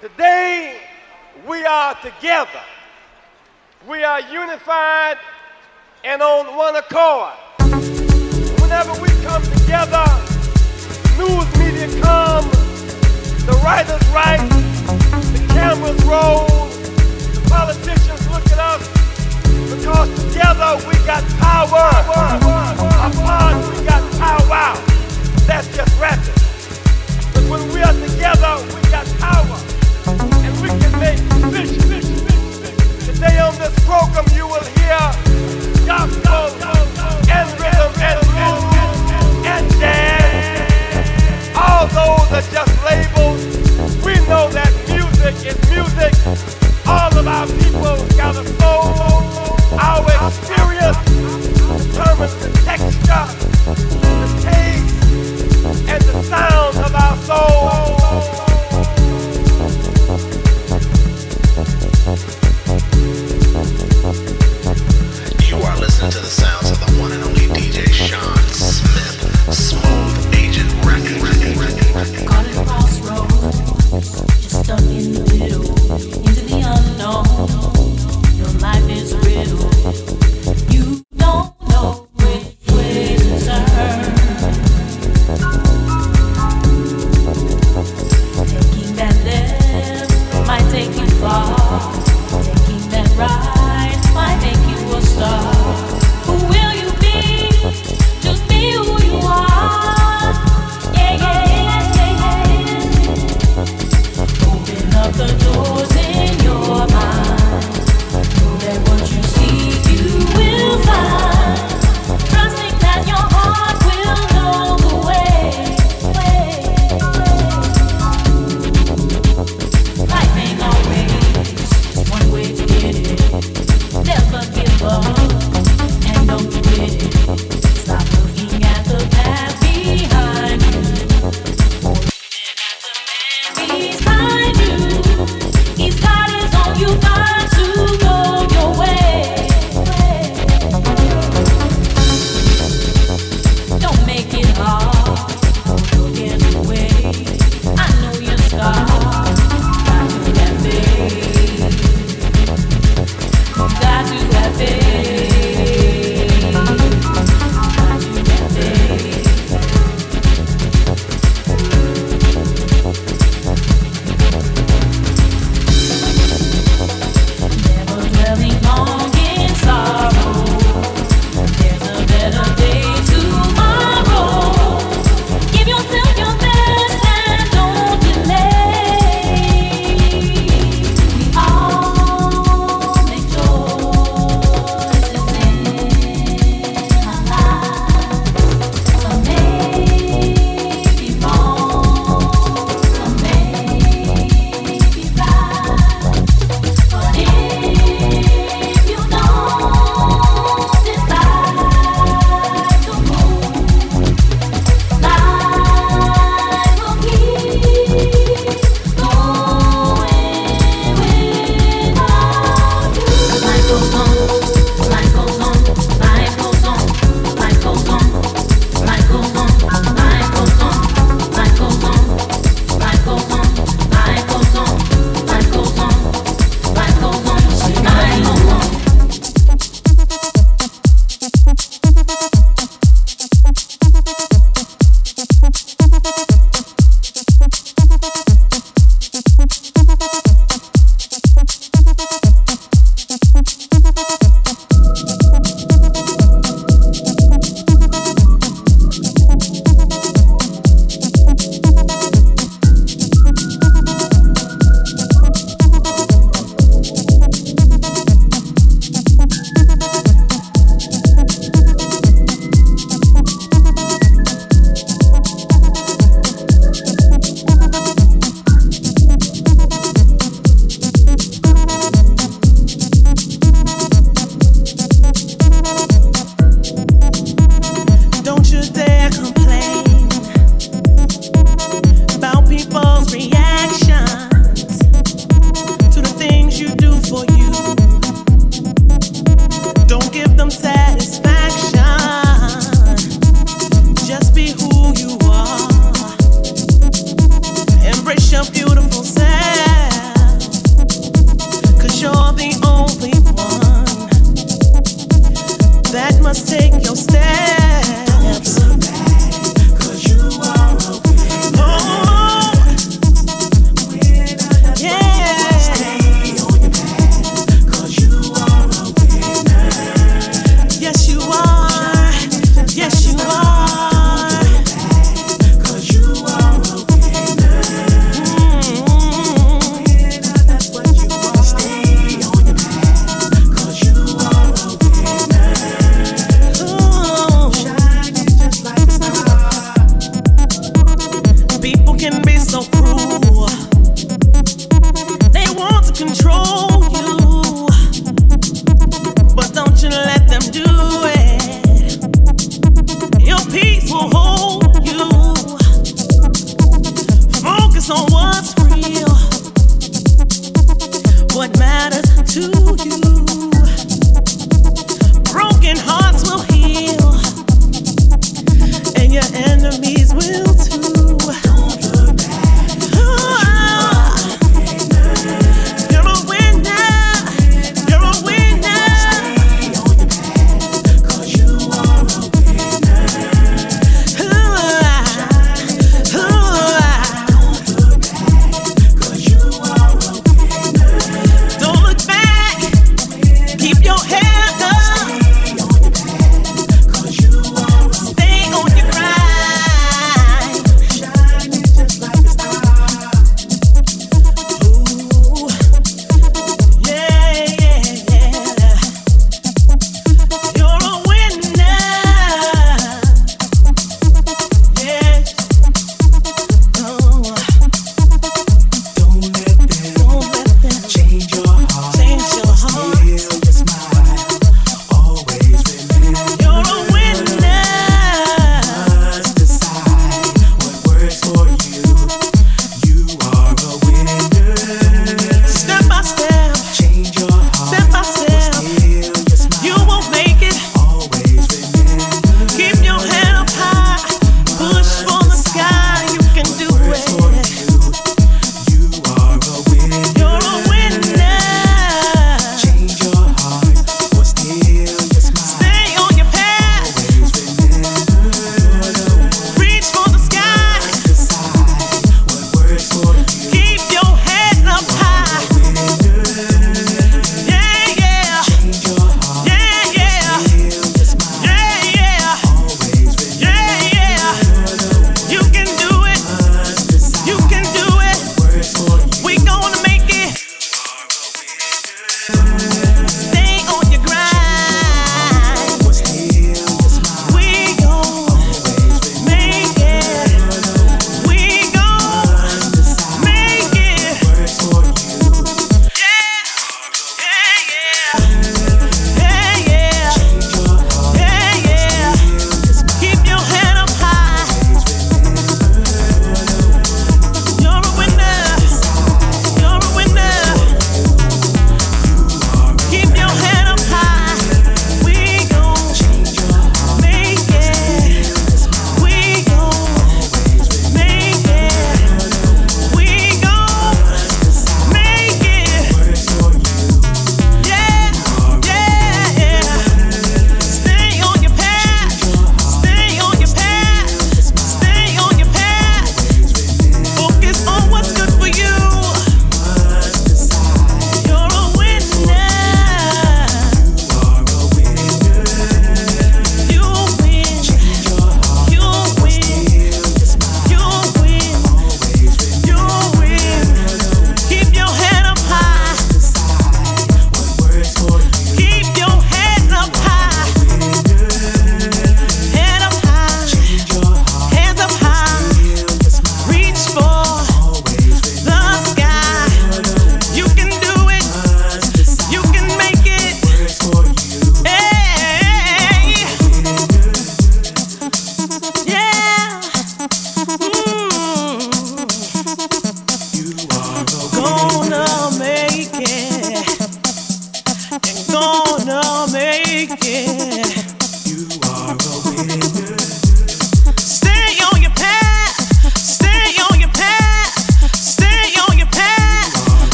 Today, we are together. We are unified and on one accord. Whenever we come together, news media come, the writers write, the cameras roll, the politicians look at us, because together we got power. Apart we got power. That's just rapping. But when we are together, we got power. Today on this program you will hear gospel and rhythm and blues and jazz. All those are just labels. We know that music is music. All of our people got. Our experience texture, the taste, and the sound of our soul.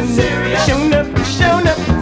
Showing up, showing up.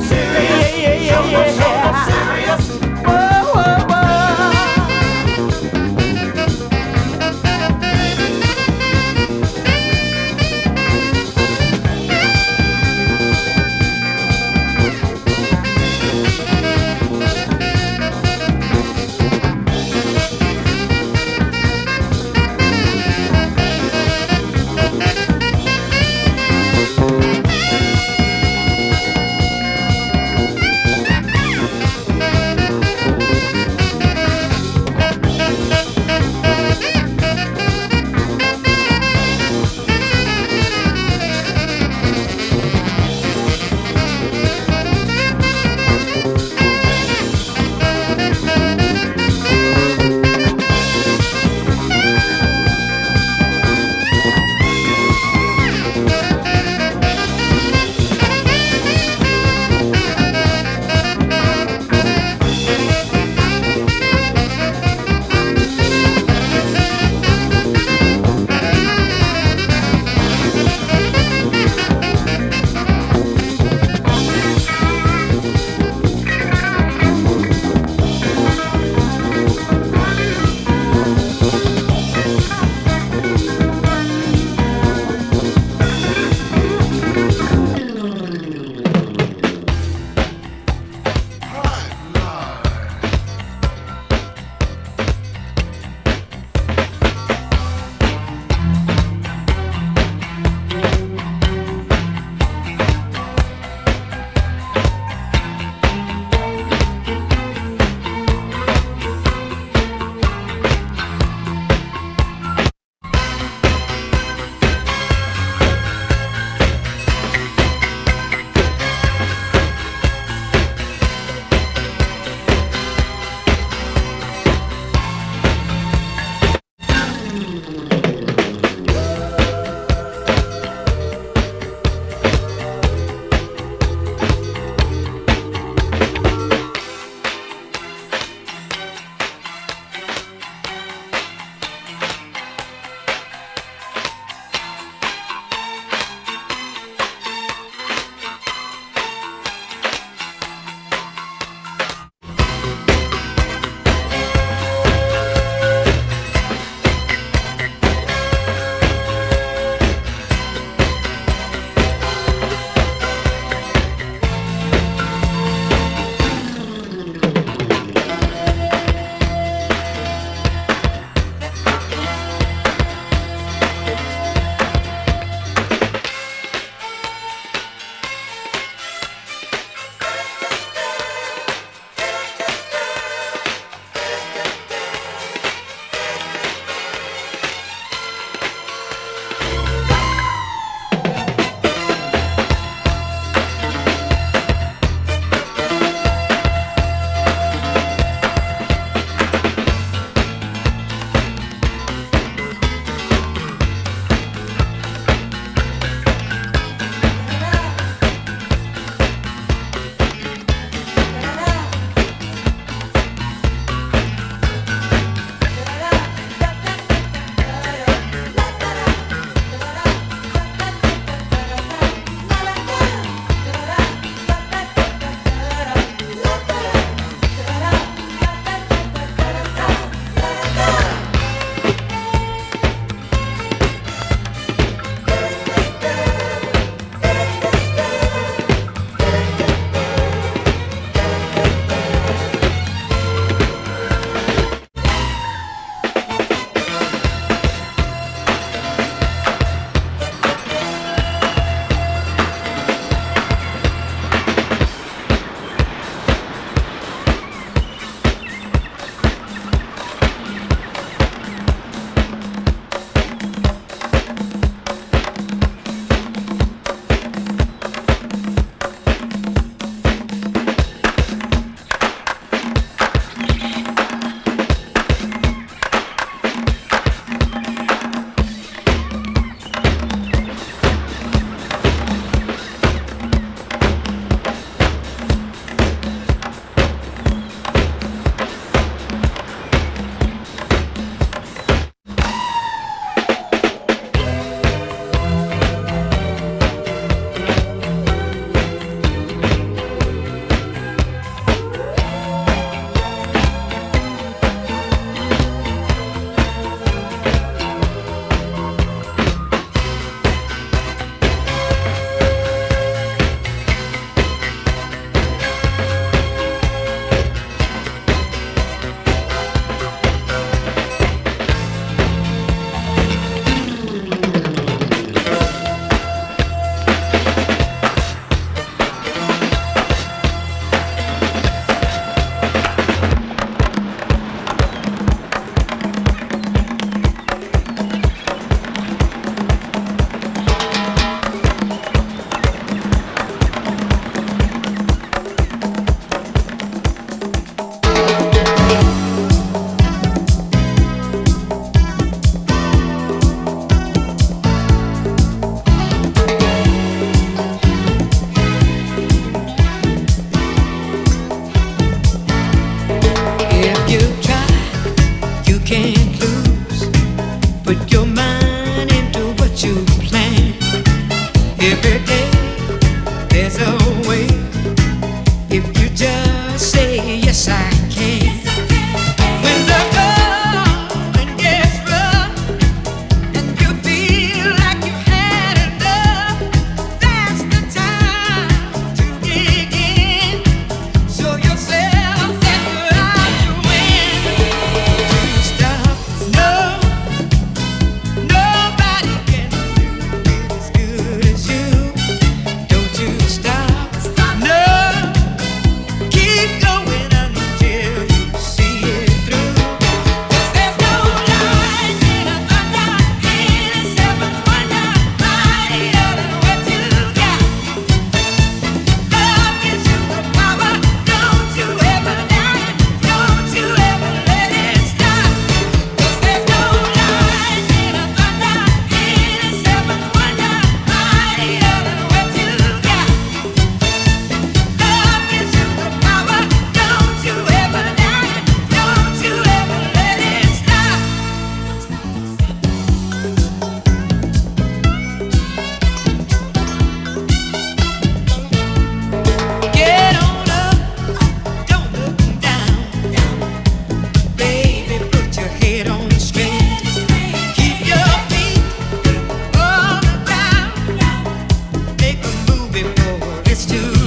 Tell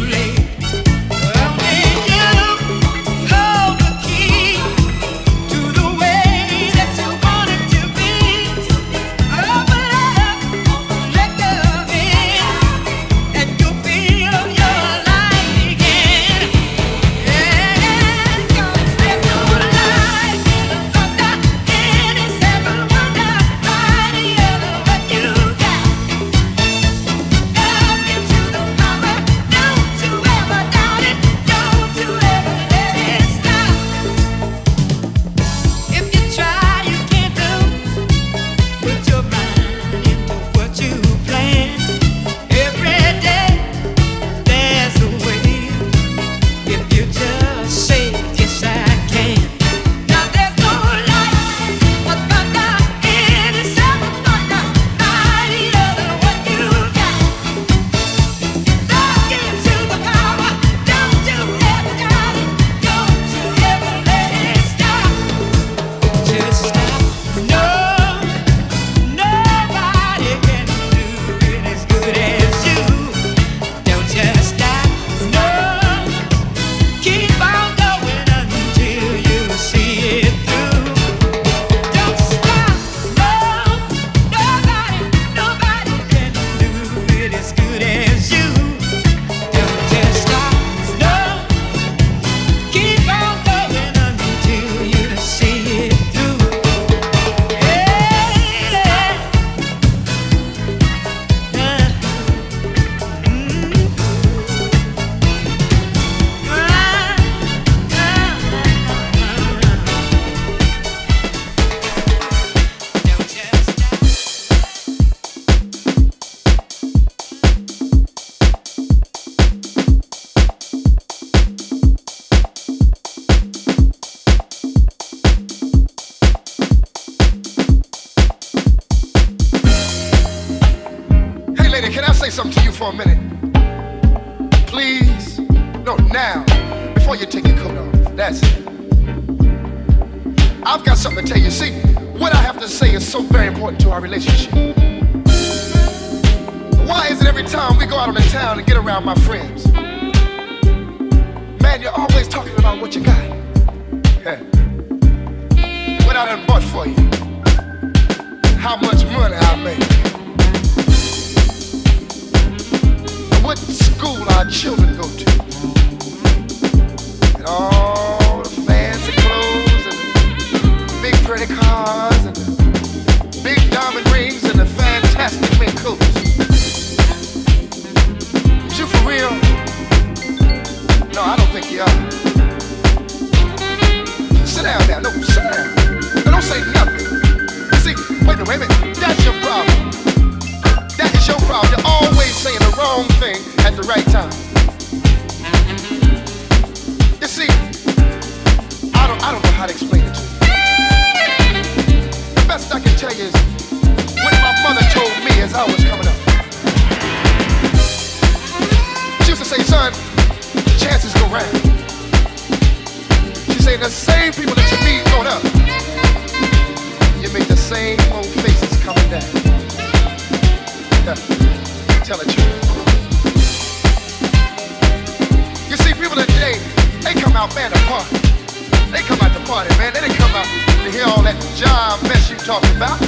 talking about.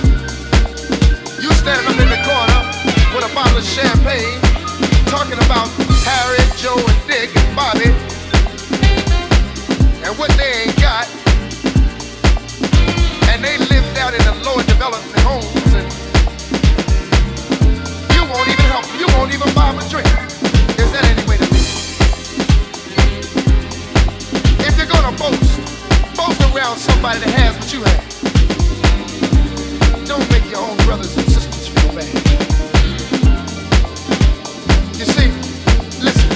You standing up in the corner with a bottle of champagne, talking about Harry, Joe, and Dick, and Bobby, and what they ain't got. And they live down in the lower development homes, and you won't even help. You won't even buy them a drink. Is that any way to live? If you're gonna boast, boast around somebody that has what you have. Don't make your own brothers and sisters feel bad. You see, listen.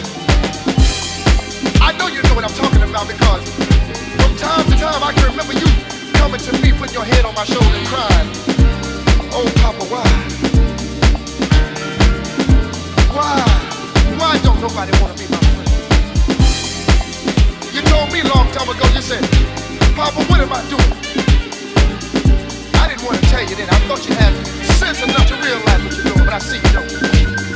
I know you know what I'm talking about because from time to time I can remember you coming to me, putting your head on my shoulder and crying. Oh, Papa, why? Why? Why don't nobody want to be my friend? You told me long time ago, you said, Papa, what am I doing? want to tell you then. I thought you had sense enough to realize what you're doing, but I see you don't.